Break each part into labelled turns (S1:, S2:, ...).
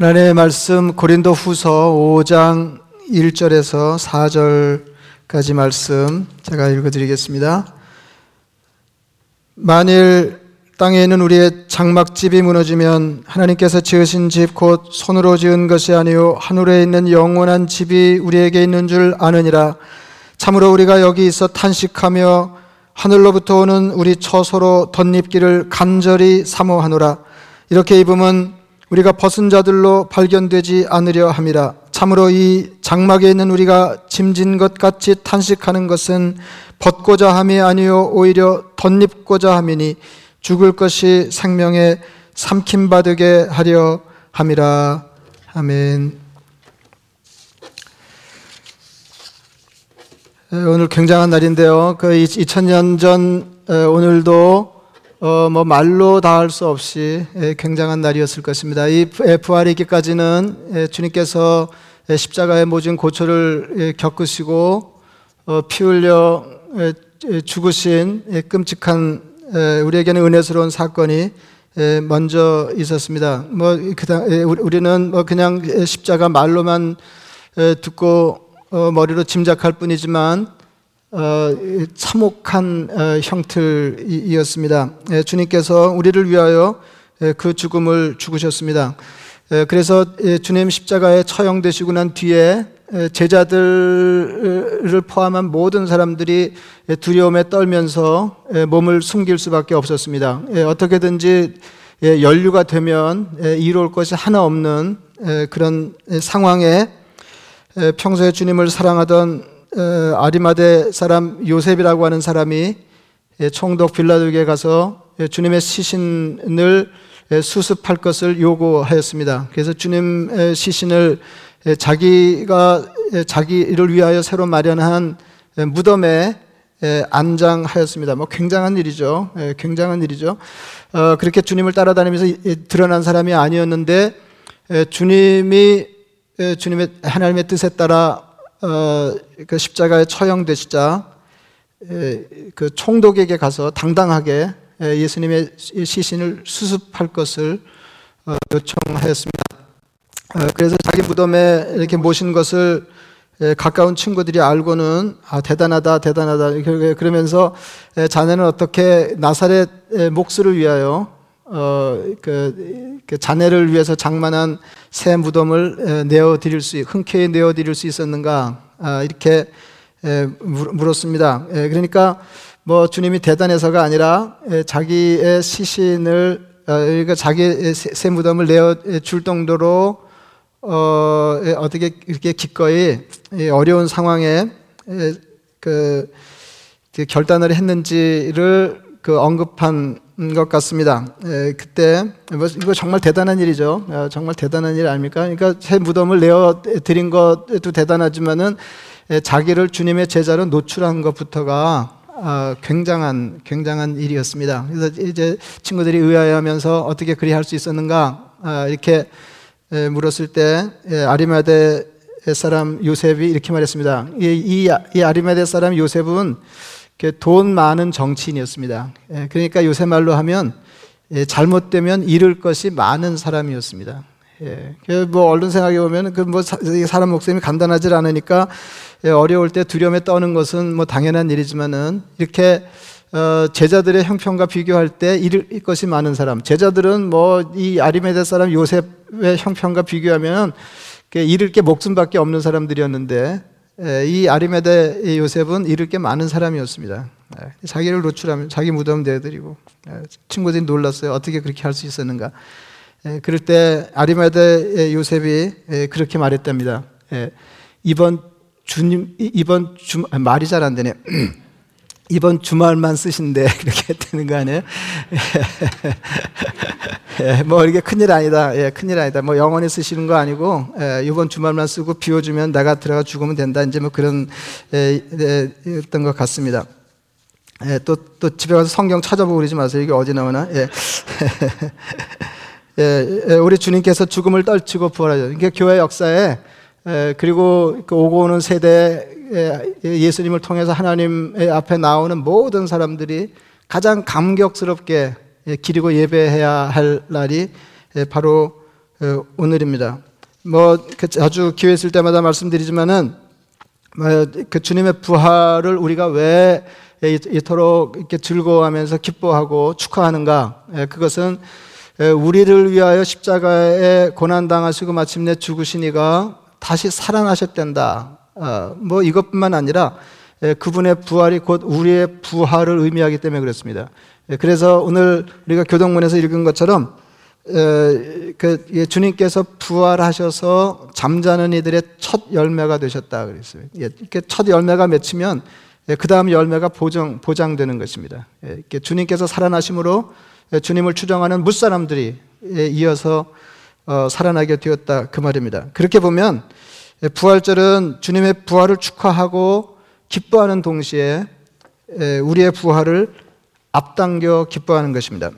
S1: 하나님의 말씀 고린도 후서 5장 1절에서 4절까지 말씀 제가 읽어 드리겠습니다. 만일 땅에 있는 우리의 장막집이 무너지면 하나님께서 지으신 집 곧 손으로 지은 것이 아니요 하늘에 있는 영원한 집이 우리에게 있는 줄 아느니라 참으로 우리가 여기 있어 탄식하며 하늘로부터 오는 우리 처소로 덧입기를 간절히 사모하노라 이렇게 입으면 우리가 벗은 자들로 발견되지 않으려 함이라 참으로 이 장막에 있는 우리가 짐진 것 같이 탄식하는 것은 벗고자 함이 아니요 오히려 덧입고자 함이니 죽을 것이 생명에 삼킴 받게 하려 함이라 아멘. 오늘 굉장한 날인데요. 그 2000년 전 오늘도 어, 뭐 말로 다 할 수 없이 굉장한 날이었을 것입니다. 이 부활이 기까지는 주님께서 십자가의 모진 고초를 겪으시고 어, 피 흘려 죽으신 끔찍한 우리에게는 은혜스러운 사건이 먼저 있었습니다. 뭐 우리는 뭐 그냥 십자가 말로만 듣고 어, 머리로 짐작할 뿐이지만 어, 참혹한 어, 형틀이었습니다. 예, 주님께서 우리를 위하여 예, 그 죽음을 죽으셨습니다. 예, 그래서 주님 십자가에 처형되시고 난 뒤에 제자들을 포함한 모든 사람들이 두려움에 떨면서 몸을 숨길 수밖에 없었습니다. 어떻게든지 연류가 되면 이룰 것이 하나 없는 그런 상황에 평소에 주님을 사랑하던 아리마대 사람 요셉이라고 하는 사람이 총독 빌라도에게 가서 주님의 시신을 수습할 것을 요구하였습니다. 그래서 주님 시신을 자기가 자기를 위하여 새로 마련한 무덤에 안장하였습니다. 뭐 굉장한 일이죠. 굉장한 일이죠. 어, 그렇게 주님을 따라다니면서 드러난 사람이 아니었는데 주님이 주님의 하나님의 뜻에 따라 어, 그 십자가에 처형되시자 그 총독에게 가서 당당하게 예수님의 시신을 수습할 것을 어, 요청하였습니다. 어, 그래서 자기 무덤에 이렇게 모신 것을 가까운 친구들이 알고는 아 대단하다 대단하다 그러면서 자네는 어떻게 나사렛 목수를 위하여 어 그 그 자네를 위해서 장만한 새 무덤을 내어 드릴 수 흔쾌히 내어 드릴 수 있었는가 아, 이렇게 물었습니다. 그러니까 뭐 주님이 대단해서가 아니라 자기의 시신을 어, 그러니까 자기 새 무덤을 내어 줄 정도로 어, 어떻게 이렇게 기꺼이 어려운 상황에 그, 그 결단을 했는지를 그 언급한 것 같습니다. 에, 그때 뭐 이거 정말 대단한 일이죠. 어, 정말 대단한 일 아닙니까? 그러니까 새 무덤을 내어 드린 것도 대단하지만은 에, 자기를 주님의 제자로 노출한 것부터가 어, 굉장한 굉장한 일이었습니다. 그래서 이제 친구들이 의아해하면서 어떻게 그리 할 수 있었는가 어, 이렇게 에, 물었을 때 아리마대 사람 요셉이 이렇게 말했습니다. 이, 이, 이 아리마대 사람 요셉은 돈 많은 정치인이었습니다. 예, 그러니까 요새 말로 하면 예, 잘못되면 잃을 것이 많은 사람이었습니다. 예, 그뭐 얼른 생각해 보면 그 뭐 사람 목숨이 간단하지 않으니까 어려울 때 두려움에 떠는 것은 뭐 당연한 일이지만은 이렇게 어, 제자들의 형편과 비교할 때 잃을 것이 많은 사람. 제자들은 뭐 이 아리메데 사람 요셉의 형편과 비교하면 잃을 게 목숨밖에 없는 사람들이었는데 이 아리메데 요셉은 잃을 게 많은 사람이었습니다. 자기를 노출하면 자기 무덤 내드리고 친구들이 놀랐어요. 어떻게 그렇게 할 수 있었는가? 그럴 때 아리메데 요셉이 그렇게 말했답니다. 이번 주님 이번 주 말이 잘 안 되네. 이번 주말만 쓰신데 그렇게 되는 거 아니에요? 예, 뭐 이게 큰일 아니다. 예, 큰일 아니다. 뭐 영원히 쓰시는 거 아니고 예, 이번 주말만 쓰고 비워주면 내가 들어가 죽으면 된다. 이제 뭐 그런 예, 예, 것 같습니다. 예, 또, 또 집에 가서 성경 찾아보고 그러지 마세요. 이게 어디 나오나? 예. 예, 예, 우리 주님께서 죽음을 떨치고 부활하죠. 그러니까 교회 역사에 예, 그리고 그 오고 오는 세대 예, 예수님을 통해서 하나님 앞에 나오는 모든 사람들이 가장 감격스럽게 기리고 예배해야 할 날이 바로 어, 오늘입니다. 뭐그 자주 기회 있을 때마다 말씀드리지만은 뭐, 그 주님의 부활을 우리가 왜 이토록 이렇게 즐거워하면서 기뻐하고 축하하는가? 예, 그것은 예, 우리를 위하여 십자가에 고난 당하시고 마침내 죽으시니가 다시 살아나셨단다. 어, 뭐 이것뿐만 아니라 예, 그분의 부활이 곧 우리의 부활을 의미하기 때문에 그렇습니다. 그래서 오늘 우리가 교동문에서 읽은 것처럼 그 주님께서 부활하셔서 잠자는 이들의 첫 열매가 되셨다 그랬어요. 이렇게 첫 열매가 맺히면 그 다음 열매가 보장 보장되는 것입니다. 주님께서 살아나심으로 주님을 추정하는 무사람들이 이어서 어, 살아나게 되었다 그 말입니다. 그렇게 보면 부활절은 주님의 부활을 축하하고 기뻐하는 동시에 우리의 부활을 앞당겨 기뻐하는 것입니다.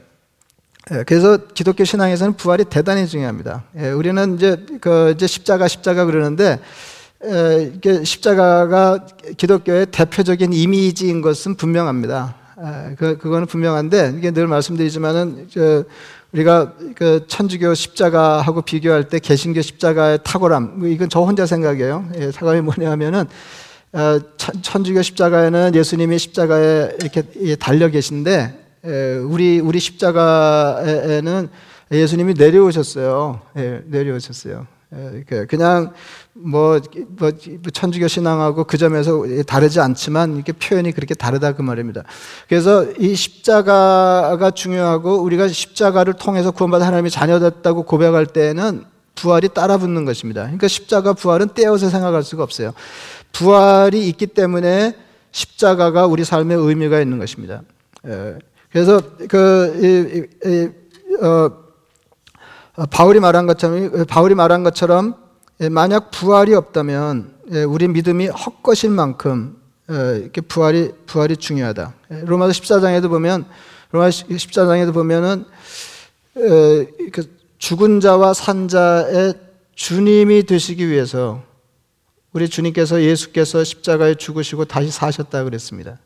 S1: 예, 그래서 기독교 신앙에서는 부활이 대단히 중요합니다. 예, 우리는 이제 그 이제 십자가 십자가 그러는데 십자가가 기독교의 대표적인 이미지인 것은 분명합니다. 그 그거는 분명한데 이게 늘 말씀드리지만은 우리가 그 천주교 십자가하고 비교할 때 개신교 십자가의 탁월함 뭐 이건 저 혼자 생각이에요. 탁월이 뭐냐면은 어, 천주교 십자가에는 예수님이 십자가에 이렇게 달려 계신데 우리 우리 십자가에는 예수님이 내려오셨어요. 예, 내려오셨어요. 그냥 뭐, 뭐, 천주교 신앙하고 그 점에서 다르지 않지만 이게 표현이 그렇게 다르다 그 말입니다. 그래서 이 십자가가 중요하고 우리가 십자가를 통해서 구원받은 하나님의 자녀됐다고 고백할 때에는 부활이 따라붙는 것입니다. 그러니까 십자가 부활은 떼어서 생각할 수가 없어요. 부활이 있기 때문에 십자가가 우리 삶에 의미가 있는 것입니다. 그래서 그 이, 이, 어, 어, 바울이 말한 것처럼 바울이 말한 것처럼 예, 만약 부활이 없다면 예, 우리 믿음이 헛것일 만큼 어, 이렇게 부활이 부활이 중요하다. 예, 로마서 14장에도 보면 로마 14장에도 보면은 그 죽은 자와 산 자의 주님이 되시기 위해서 우리 주님께서 예수께서 십자가에 죽으시고 다시 사셨다 그랬습니다.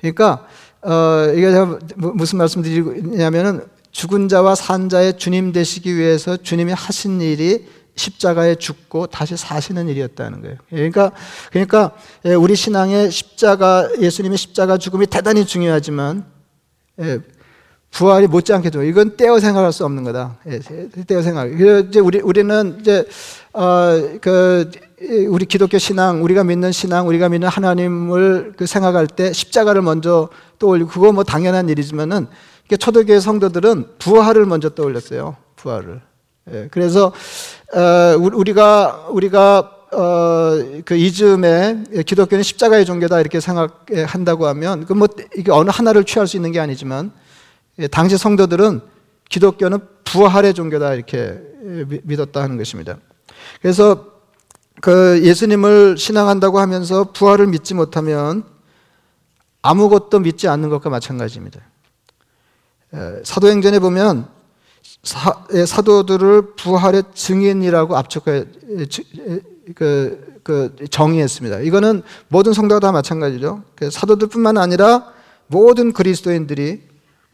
S1: 그러니까 어, 이게 제가 무슨 말씀 드리냐면은 죽은 자와 산 자의 주님 되시기 위해서 주님이 하신 일이 십자가에 죽고 다시 사시는 일이었다는 거예요. 그러니까 그러니까 예, 우리 신앙의 십자가 예수님의 십자가 죽음이 대단히 중요하지만 예, 부활이 못지않게 도 이건 떼어 생각할 수 없는 거다. 예, 떼어 생각. 이제 우리 우리는 이제 어그 우리 기독교 신앙, 우리가 믿는 신앙, 우리가 믿는 하나님을 그 생각할 때 십자가를 먼저 떠올리고 그거 뭐 당연한 일이지만은 초대교회 성도들은 부활을 먼저 떠올렸어요. 부활을. 예, 그래서 어, 우리가 우리가 어, 그 이즘에 기독교는 십자가의 종교다 이렇게 생각한다고 하면 그뭐 이게 어느 하나를 취할 수 있는 게 아니지만 예, 당시 성도들은 기독교는 부활의 종교다 이렇게 믿었다 하는 것입니다. 그래서 그 예수님을 신앙한다고 하면서 부활을 믿지 못하면 아무것도 믿지 않는 것과 마찬가지입니다. 사도행전에 보면 사, 도들을 부활의 증인이라고 압축해 그, 그 정의했습니다. 이거는 모든 성도가 다 마찬가지죠. 그 사도들뿐만 아니라 모든 그리스도인들이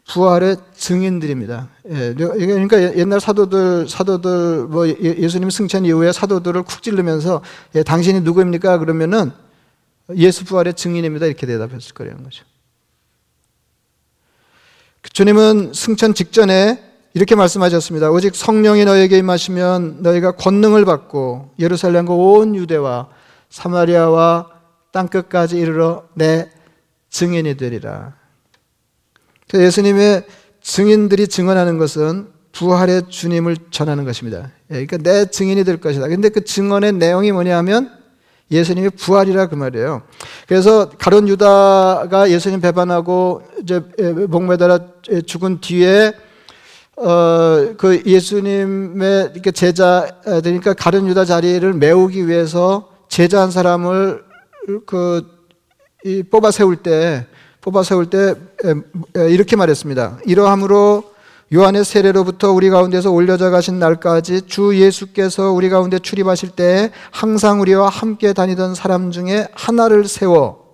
S1: 부활의 증인들입니다. 예, 그러니까 옛날 사도들, 사도들, 뭐 예, 예수님 승천 이후에 사도들을 쿡 찔르면서 예, 당신이 누구입니까? 그러면은 예수 부활의 증인입니다. 이렇게 대답했을 거라는 거죠. 주님은 승천 직전에 이렇게 말씀하셨습니다. 오직 성령이 너에게 임하시면 너희가 권능을 받고 예루살렘과 온 유대와 사마리아와 땅 끝까지 이르러 내 증인이 되리라. 예수님의 증인들이 증언하는 것은 부활의 주님을 전하는 것입니다. 예, 그러니까 내 증인이 될 것이다. 근데 그 증언의 내용이 뭐냐면 예수님의 부활이라 그 말이에요. 그래서 가론 유다가 예수님 배반하고 이제 목매달아 죽은 뒤에 어 그 예수님의 이렇게 제자 되니까 가론 유다 자리를 메우기 위해서 제자 한 사람을 그 뽑아 세울 때 뽑아 세울 때 이렇게 말했습니다. 이러함으로 요한의 세례로부터 우리 가운데서 올려져 가신 날까지 주 예수께서 우리 가운데 출입하실 때 항상 우리와 함께 다니던 사람 중에 하나를 세워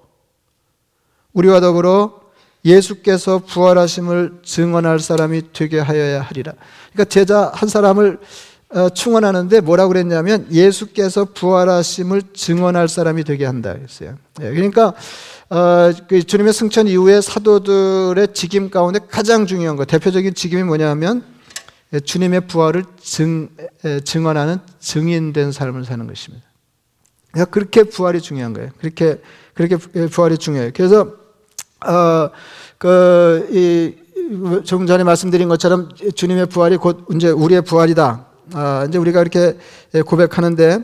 S1: 우리와 더불어 예수께서 부활하심을 증언할 사람이 되게 하여야 하리라. 그러니까 제자 한 사람을 어, 충원하는데 뭐라고 그랬냐면 예수께서 부활하심을 증언할 사람이 되게 한다 했어요. 예, 그러니까 어, 그 주님의 승천 이후에 사도들의 직임 가운데 가장 중요한 거 대표적인 직임이 뭐냐면 예, 주님의 부활을 증, 증언하는 증인된 삶을 사는 것입니다. 그렇게 부활이 중요한 거예요. 그렇게 그렇게 부활이 중요해요. 그래서 어, 그, 이, 조금 전에 말씀드린 것처럼 주님의 부활이 곧 이제 우리의 부활이다. 아, 이제 우리가 이렇게 고백하는데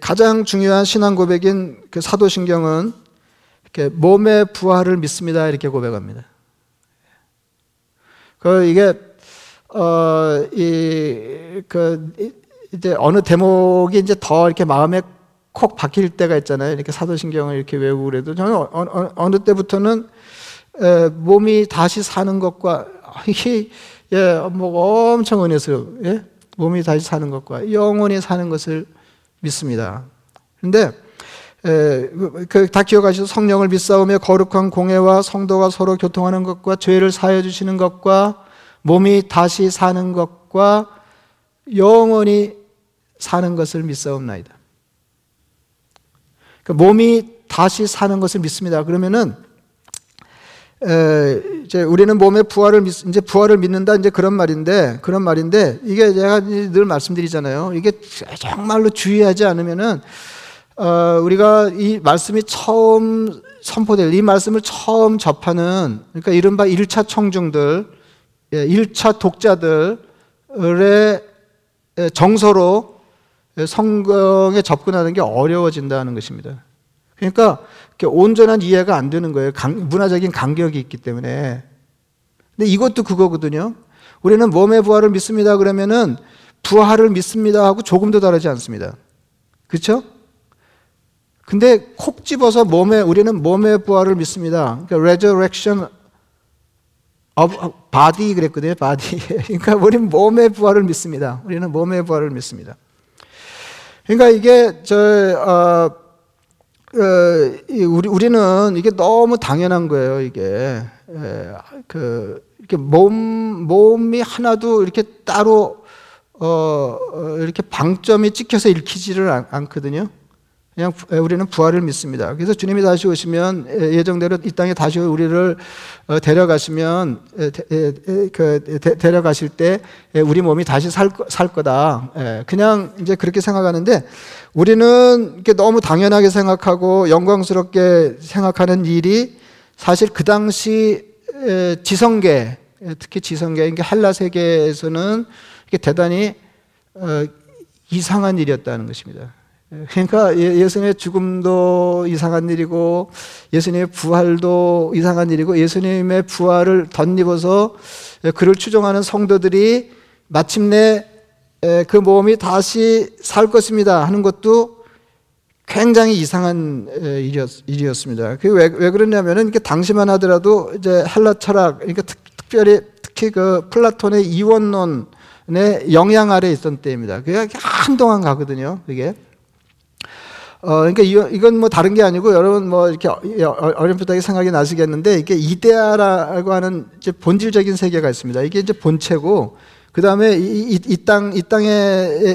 S1: 가장 중요한 신앙 고백인 그 사도신경은 이렇게 몸의 부활을 믿습니다. 이렇게 고백합니다. 그 이게 어, 이, 그, 이제 어느 대목이 이제 더 이렇게 마음에 콕 박힐 때가 있잖아요. 이렇게 사도신경을 이렇게 외우고 그래도 저는 어, 어, 어느 때부터는 에, 몸이 다시 사는 것과 이게 예, 뭐 엄청 은혜스러워. 예? 몸이 다시 사는 것과 영원히 사는 것을 믿습니다. 그, 다 기억하시죠? 성령을 믿사오며 거룩한 공예와 성도가 서로 교통하는 것과 죄를 사해 주시는 것과 몸이 다시 사는 것과 영원히 사는 것을 믿사옵나이다. 그 몸이 다시 사는 것을 믿습니다. 그러면은 에, 이제 우리는 몸의 부활을 믿, 이제 부활을 믿는다 이제 그런 말인데 그런 말인데 이게 제가 늘 말씀드리잖아요. 이게 정말로 주의하지 않으면은 어, 우리가 이 말씀이 처음 선포될 이 말씀을 처음 접하는 그러니까 이른바 1차 청중들, 1차 예, 독자들의 정서로 성경에 접근하는 게 어려워진다는 것입니다. 그러니까 온전한 이해가 안 되는 거예요. 강, 문화적인 간격이 있기 때문에. 근데 이것도 그거거든요. 우리는 몸의 부활을 믿습니다. 그러면은 부활을 믿습니다 하고 조금도 다르지 않습니다. 그렇죠? 근데 콕 집어서 몸에 우리는 몸의 부활을 믿습니다. 그러니까 resurrection of body 그랬거든요. body. 그러니까 우리는 몸의 부활을 믿습니다. 우리는 몸의 부활을 믿습니다. 그러니까 이게 저 어, 우리 우리는 이게 너무 당연한 거예요. 이게 그 이렇게 몸 몸이 하나도 이렇게 따로 어, 어 이렇게 방점이 찍혀서 읽히지를 않, 거든요 그냥 우리는 부활을 믿습니다. 그래서 주님이 다시 오시면 예정대로 이 땅에 다시 우리를 어, 데려가시면 그 데려가실 때 우리 몸이 다시 살, 살 거다. 그냥 이제 그렇게 생각하는데 우리는 이렇게 너무 당연하게 생각하고 영광스럽게 생각하는 일이 사실 그 당시 지성계 특히 지성계 헬라 세계에서는 대단히 어, 이상한 일이었다는 것입니다. 그러니까 예, 예수님의 죽음도 이상한 일이고 예수님의 부활도 이상한 일이고 예수님의 부활을 덧입어서 그를 추종하는 성도들이 마침내 그 몸이 다시 살 것입니다 하는 것도 굉장히 이상한 일이었, 습니다 그게 왜, 왜 그러냐면은 당시만 하더라도 이제 헬라 철학, 그러니까 특, 별히 특히 그 플라톤의 이원론의 영향 아래 있던 때입니다. 그게 한동안 가거든요. 그게. 어, 그러니까 이 건 뭐 다른 게 아니고 여러분 뭐 이렇게 어렴풋하게 생각이 나시겠는데 이게 이데아라고 하는 이제 본질적인 세계가 있습니다. 이게 이제 본체고 그 다음에 이 땅, 이 땅에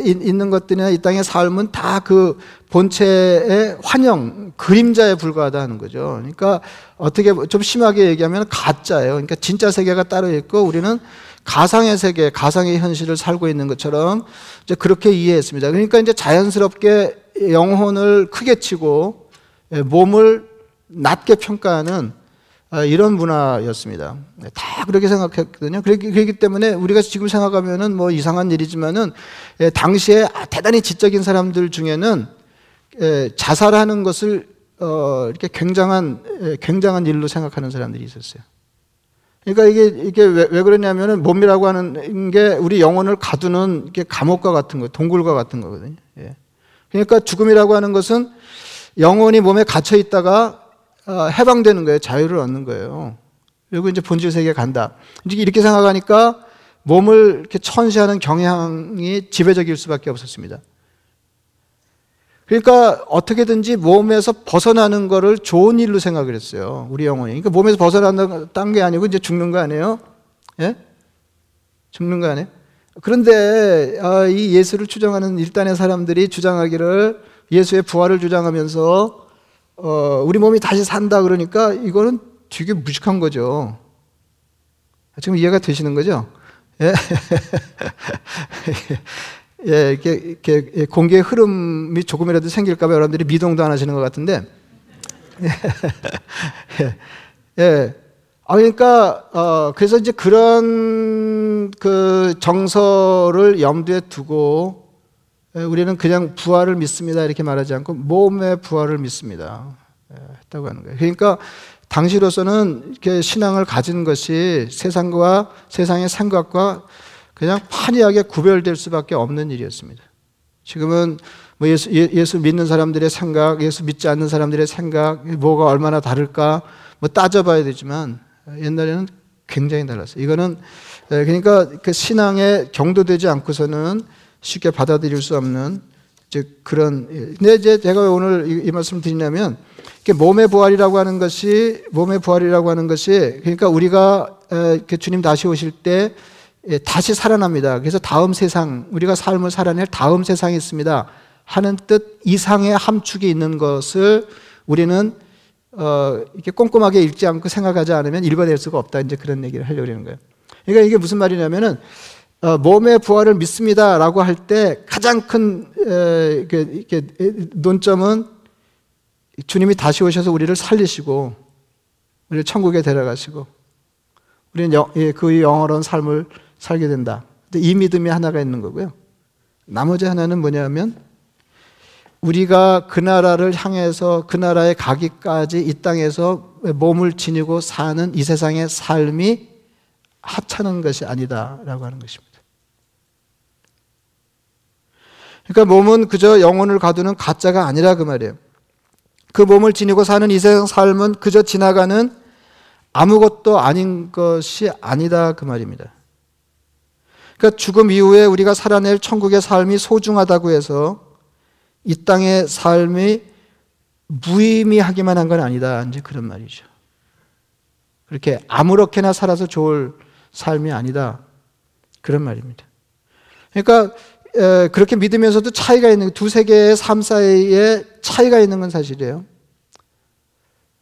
S1: 있는 것들이나 이 땅의 삶은 다 그 본체의 환영, 그림자에 불과하다는 거죠. 그러니까 어떻게 좀 심하게 얘기하면 가짜예요. 그러니까 진짜 세계가 따로 있고 우리는 가상의 세계, 가상의 현실을 살고 있는 것처럼 이제 그렇게 이해했습니다. 그러니까 이제 자연스럽게 영혼을 크게 치고 예, 몸을 낮게 평가하는 아, 이런 문화였습니다. 네, 다 그렇게 생각했거든요. 그렇기 때문에 우리가 지금 생각하면은 뭐 이상한 일이지만은 예, 당시에 대단히 지적인 사람들 중에는 예, 자살하는 것을 어, 이렇게 굉장한 굉장한 일로 생각하는 사람들이 있었어요. 그러니까 이게 이게 왜, 왜 그러냐면은 몸이라고 하는 게 우리 영혼을 가두는 게 감옥과 같은 거, 동굴과 같은 거거든요. 예. 그러니까 죽음이라고 하는 것은 영혼이 몸에 갇혀 있다가 어, 해방되는 거예요. 자유를 얻는 거예요. 그리고 이제 본질 세계에 간다. 이렇게 생각하니까 몸을 이렇게 천시하는 경향이 지배적일 수밖에 없었습니다. 그러니까 어떻게든지 몸에서 벗어나는 거를 좋은 일로 생각을 했어요. 우리 영혼이. 그러니까 몸에서 벗어난다는 게 아니고 이제 죽는 거 아니에요? 예? 죽는 거 아니에요? 그런데 아, 이 예수를 추정하는 일단의 사람들이 주장하기를 예수의 부활을 주장하면서 어, 우리 몸이 다시 산다 그러니까 이거는 되게 무식한 거죠. 지금 이해가 되시는 거죠? 예, 예 이렇게, 이렇게 공개의 흐름이 조금이라도 생길까봐 여러분들이 미동도 안 하시는 것 같은데, 예, 예. 아, 그러니까, 어, 그래서 이제 그런 그 정서를 염두에 두고 우리는 그냥 부활을 믿습니다. 이렇게 말하지 않고 몸의 부활을 믿습니다. 했다고 하는 거예요. 그러니까 당시로서는 이렇게 신앙을 가진 것이 세상과 세상의 생각과 그냥 판이하게 구별될 수밖에 없는 일이었습니다. 지금은 뭐 예수, 예, 수 믿는 사람들의 생각, 예수 믿지 않는 사람들의 생각, 뭐가 얼마나 다를까 뭐 따져봐야 되지만 옛날에는 굉장히 달랐어요. 이거는 그러니까 그 신앙에 경도되지 않고서는 쉽게 받아들일 수 없는 이제 그런. 근데 이제 제가 오늘 이, 이 말씀 드리냐면 몸의 부활이라고 하는 것이 몸의 부활이라고 하는 것이 그러니까 우리가 주님 다시 오실 때 예, 다시 살아납니다. 그래서 다음 세상 우리가 삶을 살아낼 다음 세상이 있습니다. 하는 뜻 이상의 함축이 있는 것을 우리는 어, 이렇게 꼼꼼하게 읽지 않고 생각하지 않으면 읽어낼 수가 없다. 이제 그런 얘기를 하려고 하는 거예요. 그러니까 이게 무슨 말이냐면은 어, 몸의 부활을 믿습니다라고 할 때 가장 큰 에, 이렇게, 이렇게 논점은 주님이 다시 오셔서 우리를 살리시고 우리를 천국에 데려가시고 우리는 영, 예, 그 영원한 삶을 살게 된다. 이 믿음이 하나가 있는 거고요. 나머지 하나는 뭐냐면 우리가 그 나라를 향해서 그 나라에 가기까지 이 땅에서 몸을 지니고 사는 이 세상의 삶이 하찮은 것이 아니다라고 하는 것입니다. 그러니까 몸은 그저 영혼을 가두는 가짜가 아니라 그 말이에요. 그 몸을 지니고 사는 이 세상 삶은 그저 지나가는 아무것도 아닌 것이 아니다 그 말입니다. 그러니까 죽음 이후에 우리가 살아낼 천국의 삶이 소중하다고 해서 이 땅의 삶이 무의미하기만 한 건 아니다. 이제 그런 말이죠. 그렇게 아무렇게나 살아서 좋을 삶이 아니다. 그런 말입니다. 그러니까 에, 그렇게 믿으면서도 차이가 있는 두 세계의 삶 사이에 차이가 있는 건 사실이에요.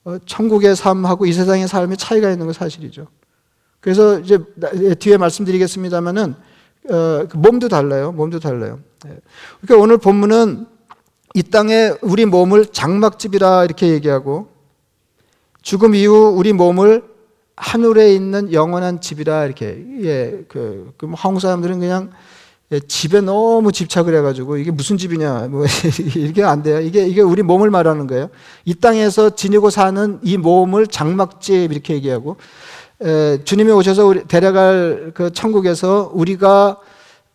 S1: 어, 천국의 삶하고 이 세상의 삶이 차이가 있는 건 사실이죠. 그래서 이제 뒤에 말씀드리겠습니다만은 어, 그 몸도 달라요. 몸도 달라요. 예. 그러니까 오늘 본문은 이 땅에 우리 몸을 장막집이라 이렇게 얘기하고 죽음 이후 우리 몸을 하늘에 있는 영원한 집이라 이렇게 예, 그, 그 한국 사람들은 그냥 예, 집에 너무 집착을 해가지고 이게 무슨 집이냐 뭐 이게 안 돼요. 이게 이게 우리 몸을 말하는 거예요. 이 땅에서 지니고 사는 이 몸을 장막집 이렇게 얘기하고 에, 주님이 오셔서 우리 데려갈 그 천국에서 우리가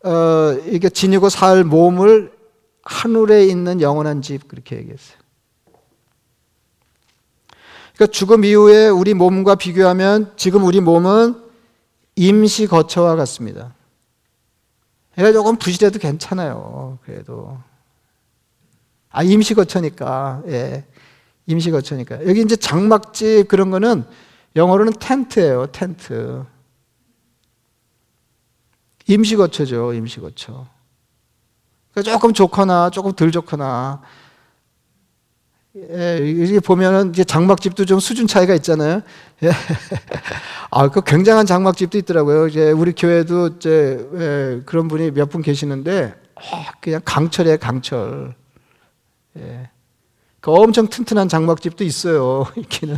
S1: 어, 이게 지니고 살 몸을 하늘에 있는 영원한 집 그렇게 얘기했어요. 그러니까 죽음 이후에 우리 몸과 비교하면 지금 우리 몸은 임시 거처와 같습니다. 얘가 조금 부실해도 괜찮아요. 그래도 아 임시 거처니까 예 임시 거처니까 여기 이제 장막집 그런 거는 영어로는 텐트예요. 텐트 임시 거처죠. 임시 거처. 조금 좋거나 조금 덜 좋거나 예, 이게 보면은 이제 장막집도 좀 수준 차이가 있잖아요. 예. 아, 그 굉장한 장막집도 있더라고요. 이제 우리 교회도 이제 예, 그런 분이 몇 분 계시는데 아, 그냥 강철이에요, 강철. 예. 그 엄청 튼튼한 장막집도 있어요. 있기는.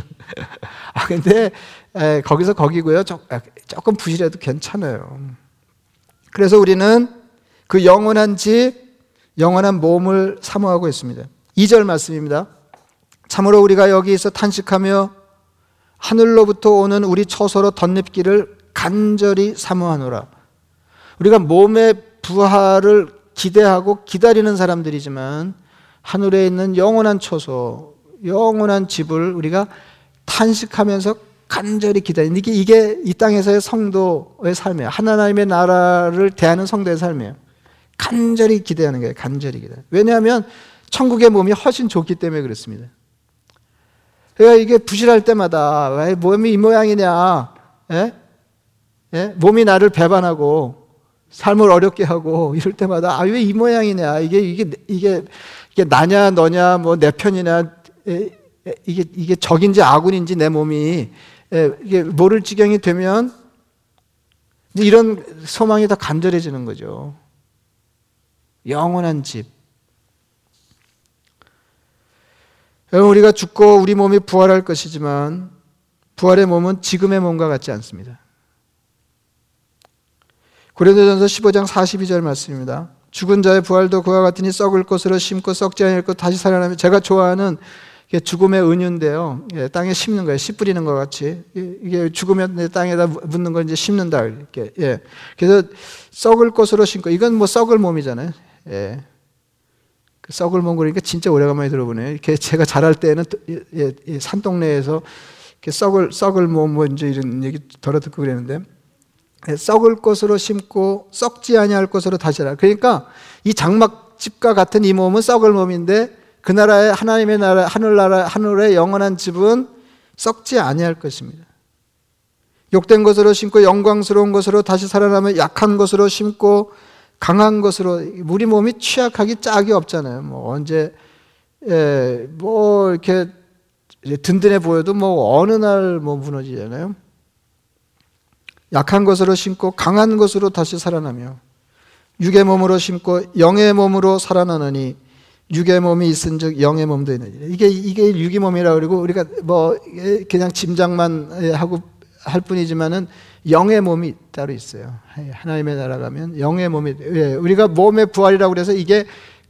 S1: 아, 근데 예, 거기서 거기고요. 조, 아, 조금 부실해도 괜찮아요. 그래서 우리는 그 영원한 집, 영원한 몸을 사모하고 있습니다. 2절 말씀입니다. 참으로 우리가 여기서 탄식하며 하늘로부터 오는 우리 처소로 덧립기를 간절히 사모하노라. 우리가 몸의 부활을 기대하고 기다리는 사람들이지만 하늘에 있는 영원한 처소, 영원한 집을 우리가 탄식하면서 간절히 기다리는 이게, 이게 이 땅에서의 성도의 삶이에요. 하나님의 나라를 대하는 성도의 삶이에요. 간절히 기대하는 거예요. 간절히 기대. 왜냐하면 천국의 몸이 훨씬 좋기 때문에 그렇습니다. 그러니까 이게 부실할 때마다 왜 몸이 이 모양이냐? 예? 예? 몸이 나를 배반하고 삶을 어렵게 하고 이럴 때마다 아 왜 이 모양이냐 이게 이게 이게 이게 나냐 너냐 뭐 내 편이냐 에, 에, 이게 이게 적인지 아군인지 내 몸이 에, 이게 모를 지경이 되면 이런 소망이 더 간절해지는 거죠. 영원한 집. 여러분 우리가 죽고 우리 몸이 부활할 것이지만 부활의 몸은 지금의 몸과 같지 않습니다. 고린도전서 15장 42절 말씀입니다. 죽은 자의 부활도 그와 같으니 썩을 것으로 심고 썩지 않을 것 다시 살아나면 제가 좋아하는 죽음의 은유인데요. 예, 땅에 심는 거예요. 씨 뿌리는 것 같이 이게 죽으면 땅에다 묻는 걸 이제 심는다 이렇게. 예. 그래서 썩을 것으로 심고 이건 뭐 썩을 몸이잖아요. 예. 그 썩을 몸 그러니까 진짜 오래간만에 들어보네요. 이렇게 제가 자랄 때는 예, 예, 산동네에서 이렇게 썩을 썩을 몸뭐 이제 이런 얘기 덜어 듣고 그랬는데 예, 썩을 것으로 심고 썩지 아니할 것으로 다시라. 그러니까 이 장막집과 같은 이 몸은 썩을 몸인데 그 나라의 하나님의 나라 하늘나라 하늘의 영원한 집은 썩지 아니할 것입니다. 욕된 것으로 심고 영광스러운 것으로 다시 살아나면 약한 것으로 심고 강한 것으로 우리 몸이 취약하기 짝이 없잖아요. 뭐 언제 예, 뭐 이렇게 든든해 보여도 뭐 어느 날 뭐 무너지잖아요. 약한 것으로 심고 강한 것으로 다시 살아나며 육의 몸으로 심고 영의 몸으로 살아나느니 육의 몸이 있은즉 영의 몸도 있느니라. 이게 이게 육의 몸이라 그러고 우리가 뭐 그냥 짐작만 하고 할 뿐이지만은 영의 몸이 따로 있어요. 하나님의 나라 가면 영의 몸이 예, 우리가 몸의 부활이라고 그래서 이게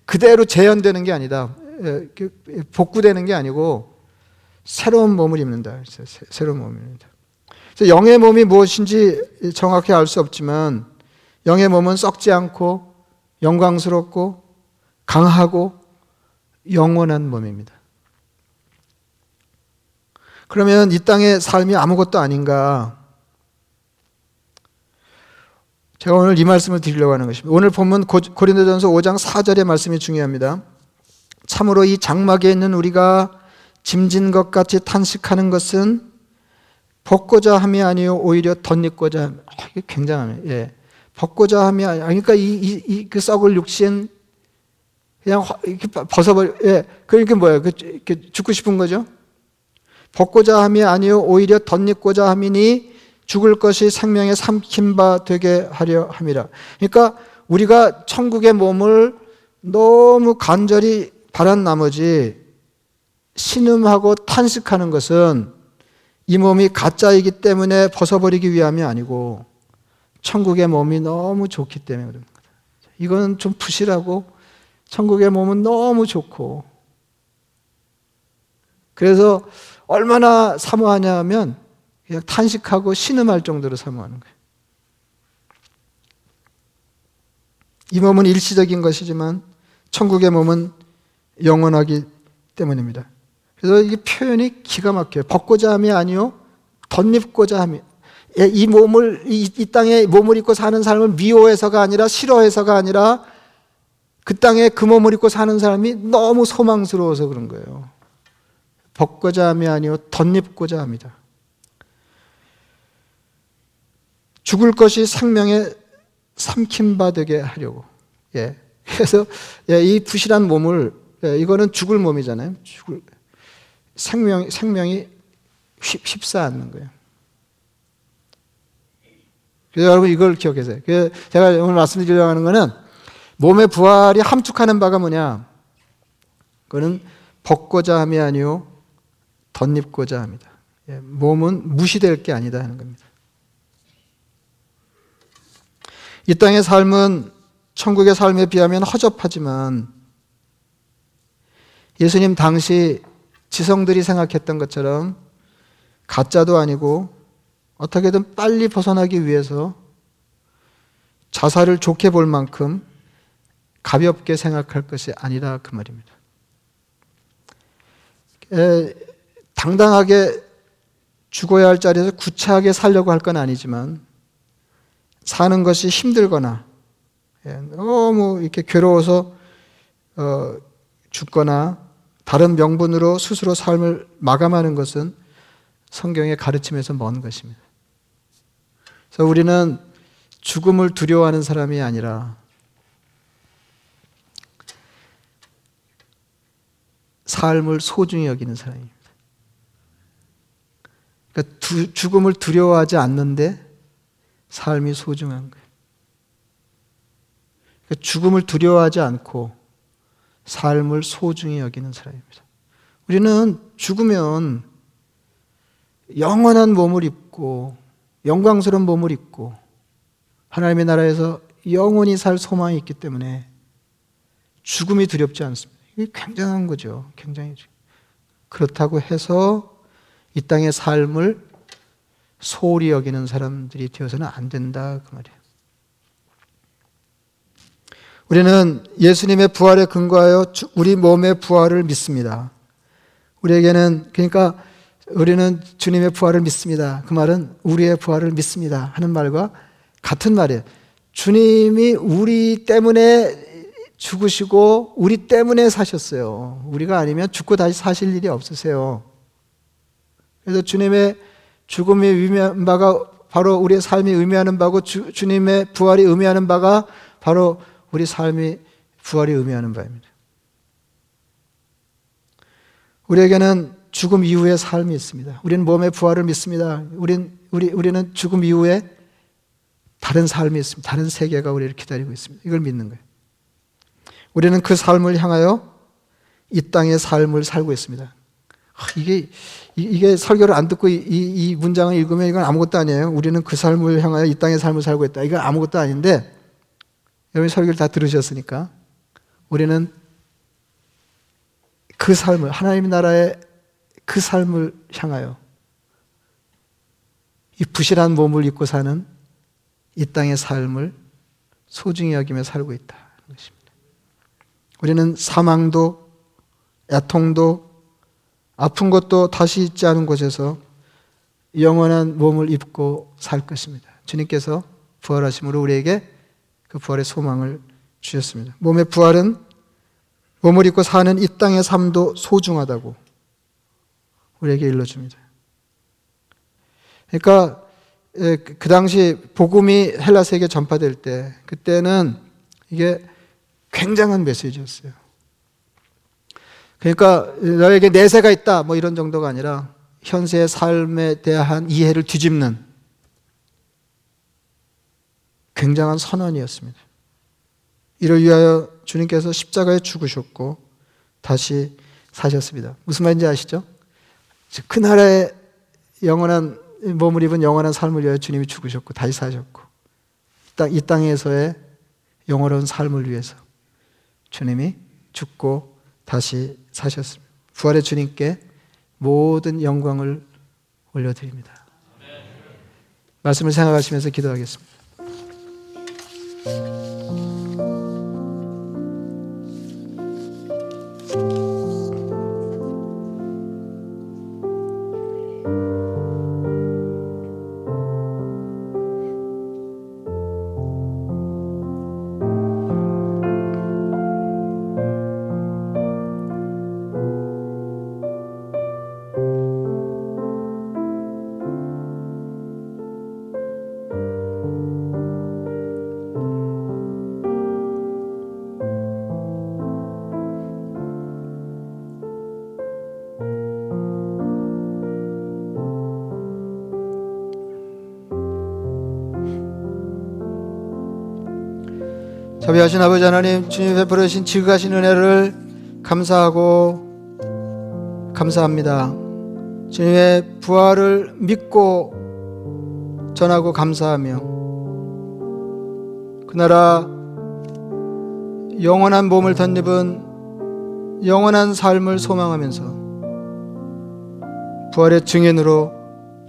S1: 그대로 재현되는 게 아니다. 예, 그, 복구되는 게 아니고 새로운 몸을 입는다. 새로운 몸입니다. 그래서 영의 몸이 무엇인지 정확히 알 수 없지만 영의 몸은 썩지 않고 영광스럽고 강하고 영원한 몸입니다. 그러면 이 땅의 삶이 아무것도 아닌가? 제가 오늘 이 말씀을 드리려고 하는 것입니다. 오늘 본문 고린도전서 5장 4절의 말씀이 중요합니다. 참으로 이 장막에 있는 우리가 짐진 것 같이 탄식하는 것은 벗고자 함이 아니요 오히려 덧입고자 함. 아, 이게 굉장하네. 예. 벗고자 함이 아니 그러니까 이 이그 썩을 육신 그냥 이렇게 벗어버려. 예. 그러니까 뭐예요? 그, 이렇게 죽고 싶은 거죠? 벗고자 함이 아니요 오히려 덧입고자 함이니 죽을 것이 생명의 삼킨 바 되게 하려 함이라. 그러니까 우리가 천국의 몸을 너무 간절히 바란 나머지 신음하고 탄식하는 것은 이 몸이 가짜이기 때문에 벗어버리기 위함이 아니고 천국의 몸이 너무 좋기 때문에 그런 거다. 이거는 좀 부실하고 천국의 몸은 너무 좋고 그래서 얼마나 사모하냐면 그냥 탄식하고 신음할 정도로 사모하는 거예요. 이 몸은 일시적인 것이지만 천국의 몸은 영원하기 때문입니다. 그래서 이 표현이 기가 막혀요. 벗고자 함이 아니요. 덧입고자 함이. 예, 이 몸을, 이, 이 땅에 몸을 입고 사는 삶을 미워해서가 아니라 싫어해서가 아니라 그 땅에 그 몸을 입고 사는 사람이 너무 소망스러워서 그런 거예요. 벗고자 함이 아니요. 덧입고자 합니다. 죽을 것이 생명에 삼킴바 되게 하려고. 예. 그래서 예, 이 부실한 몸을 예, 이거는 죽을 몸이잖아요. 죽을 생명 생명이 휩, 휩싸 않는 거예요. 그래서 여러분 이걸 기억하세요. 제가 오늘 말씀드리려고 하는 거는 몸의 부활이 함축하는 바가 뭐냐? 그거는 벗고자 함이 아니요 덧입고자 합니다. 예, 몸은 무시될 게 아니다 하는 겁니다. 이 땅의 삶은 천국의 삶에 비하면 허접하지만 예수님 당시 지성들이 생각했던 것처럼 가짜도 아니고 어떻게든 빨리 벗어나기 위해서 자살을 좋게 볼 만큼 가볍게 생각할 것이 아니다 그 말입니다. 에, 당당하게 죽어야 할 자리에서 구차하게 살려고 할 건 아니지만 사는 것이 힘들거나 예, 너무 이렇게 괴로워서 어, 죽거나 다른 명분으로 스스로 삶을 마감하는 것은 성경의 가르침에서 먼 것입니다. 그래서 우리는 죽음을 두려워하는 사람이 아니라 삶을 소중히 여기는 사람입니다. 그러니까 두, 죽음을 두려워하지 않는데 삶이 소중한 거예요. 그러니까 죽음을 두려워하지 않고 삶을 소중히 여기는 사람입니다. 우리는 죽으면 영원한 몸을 입고 영광스러운 몸을 입고 하나님의 나라에서 영원히 살 소망이 있기 때문에 죽음이 두렵지 않습니다. 이게 굉장한 거죠. 굉장히. 그렇다고 해서 이 땅의 삶을 소홀히 여기는 사람들이 되어서는 안 된다. 그 말이에요. 우리는 예수님의 부활에 근거하여 우리 몸의 부활을 믿습니다. 우리에게는, 그러니까 우리는 주님의 부활을 믿습니다. 그 말은 우리의 부활을 믿습니다. 하는 말과 같은 말이에요. 주님이 우리 때문에 죽으시고 우리 때문에 사셨어요. 우리가 아니면 죽고 다시 사실 일이 없으세요. 그래서 주님의 죽음이 의미하는 바가 바로 우리의 삶이 의미하는 바고 주, 주님의 부활이 의미하는 바가 바로 우리 삶이 부활이 의미하는 바입니다. 우리에게는 죽음 이후의 삶이 있습니다. 우리는 몸의 부활을 믿습니다. 우린, 우리, 우리는 죽음 이후에 다른 삶이 있습니다. 다른 세계가 우리를 기다리고 있습니다. 이걸 믿는 거예요. 우리는 그 삶을 향하여 이 땅의 삶을 살고 있습니다. 이게, 이게 설교를 안 듣고 이, 이 문장을 읽으면 이건 아무것도 아니에요. 우리는 그 삶을 향하여 이 땅의 삶을 살고 있다. 이건 아무것도 아닌데, 여러분 설교를 다 들으셨으니까, 우리는 그 삶을, 하나님 나라의 그 삶을 향하여 이 부실한 몸을 입고 사는 이 땅의 삶을 소중히 여기며 살고 있다. 우리는 사망도, 애통도, 아픈 것도 다시 있지 않은 곳에서 영원한 몸을 입고 살 것입니다. 주님께서 부활하심으로 우리에게 그 부활의 소망을 주셨습니다. 몸의 부활은 몸을 입고 사는 이 땅의 삶도 소중하다고 우리에게 일러줍니다. 그러니까 그 당시 복음이 헬라 세계 전파될 때 그때는 이게 굉장한 메시지였어요. 그러니까 너에게 내세가 있다 뭐 이런 정도가 아니라 현세의 삶에 대한 이해를 뒤집는 굉장한 선언이었습니다. 이를 위하여 주님께서 십자가에 죽으셨고 다시 사셨습니다. 무슨 말인지 아시죠? 그 나라의 영원한 몸을 입은 영원한 삶을 위하여 주님이 죽으셨고 다시 사셨고 이 땅에서의 영원한 삶을 위해서 주님이 죽고 다시 사셨습니다. 부활의 주님께 모든 영광을 올려드립니다. 말씀을 생각하시면서 기도하겠습니다. 자비하신 아버지 하나님 주님 베풀어 주신 지극하신 은혜를 감사하고 감사합니다. 주님의 부활을 믿고 전하고 감사하며 그 나라 영원한 몸을 덧입은 영원한 삶을 소망하면서 부활의 증인으로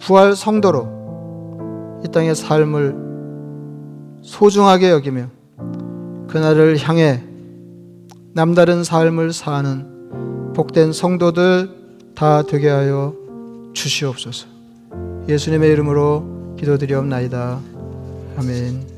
S1: 부활 성도로 이 땅의 삶을 소중하게 여기며 그날을 향해 남다른 삶을 사는 복된 성도들 다 되게 하여 주시옵소서. 예수님의 이름으로 기도드리옵나이다. 아멘.